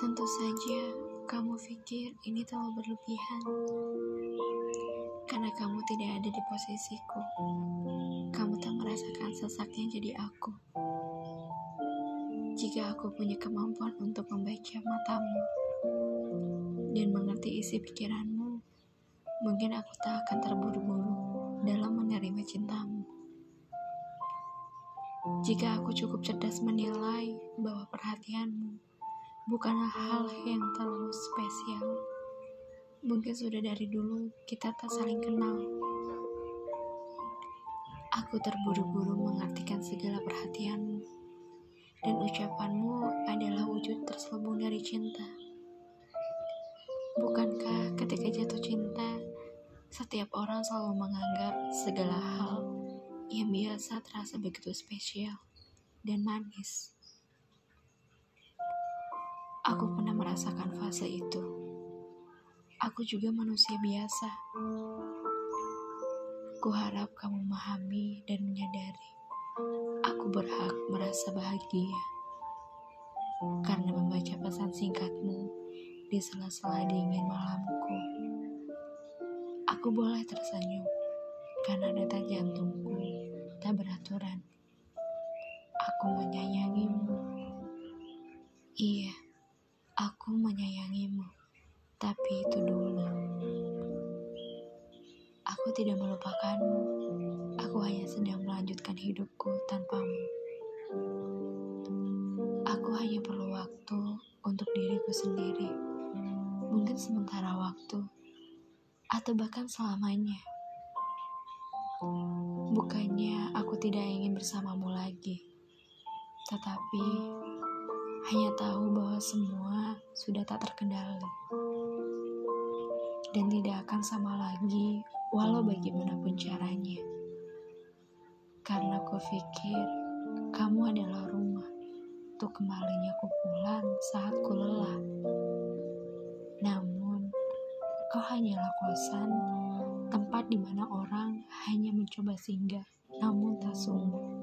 Tentu saja kamu pikir ini terlalu berlebihan. Karena kamu tidak ada di posisiku. Kamu tak merasakan sesaknya jadi aku. Jika aku punya kemampuan untuk membaca matamu Dan mengerti isi pikiranmu Mungkin aku tak akan terburu-buru dalam menerima cintamu. Jika aku cukup cerdas menilai bahwa perhatianmu bukanlah hal yang terlalu spesial, mungkin sudah dari dulu kita tak saling kenal. Aku terburu-buru mengartikan segala perhatianmu, dan ucapanmu adalah wujud terselubung dari cinta. Bukankah ketika jatuh cinta, setiap orang selalu menganggap segala hal yang biasa terasa begitu spesial dan manis. Aku pernah merasakan fase itu. Aku juga manusia biasa. Kuharap kamu memahami dan menyadari aku berhak merasa bahagia karena membaca pesan singkatmu di sela-sela dingin malamku. Aku boleh tersenyum karena detak jantungku tak beraturan. Aku menyayangimu. Iya, aku menyayangimu. Tapi itu dulu. Aku tidak melupakanmu. Aku hanya sedang melanjutkan hidupku tanpamu. Aku hanya perlu waktu untuk diriku sendiri. Mungkin sementara waktu, atau bahkan selamanya. Bukannya aku tidak ingin bersamamu lagi, tetapi hanya tahu bahwa semua sudah tak terkendali dan tidak akan sama lagi, walau bagaimanapun caranya. Karena aku pikir kamu adalah rumah untuk kembalinya ku pulang saat ku lelah. Namun, kau hanyalah kosan tempat di mana orang hanya mencoba singgah, namun tak sungguh.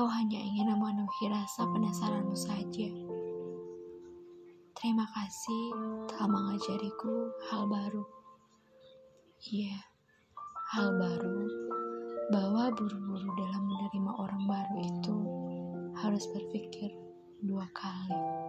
Kau hanya ingin memenuhi rasa penasaranmu saja. Terima kasih telah mengajariku hal baru. Iya, hal baru bahwa buru-buru dalam menerima orang baru itu harus berpikir dua kali.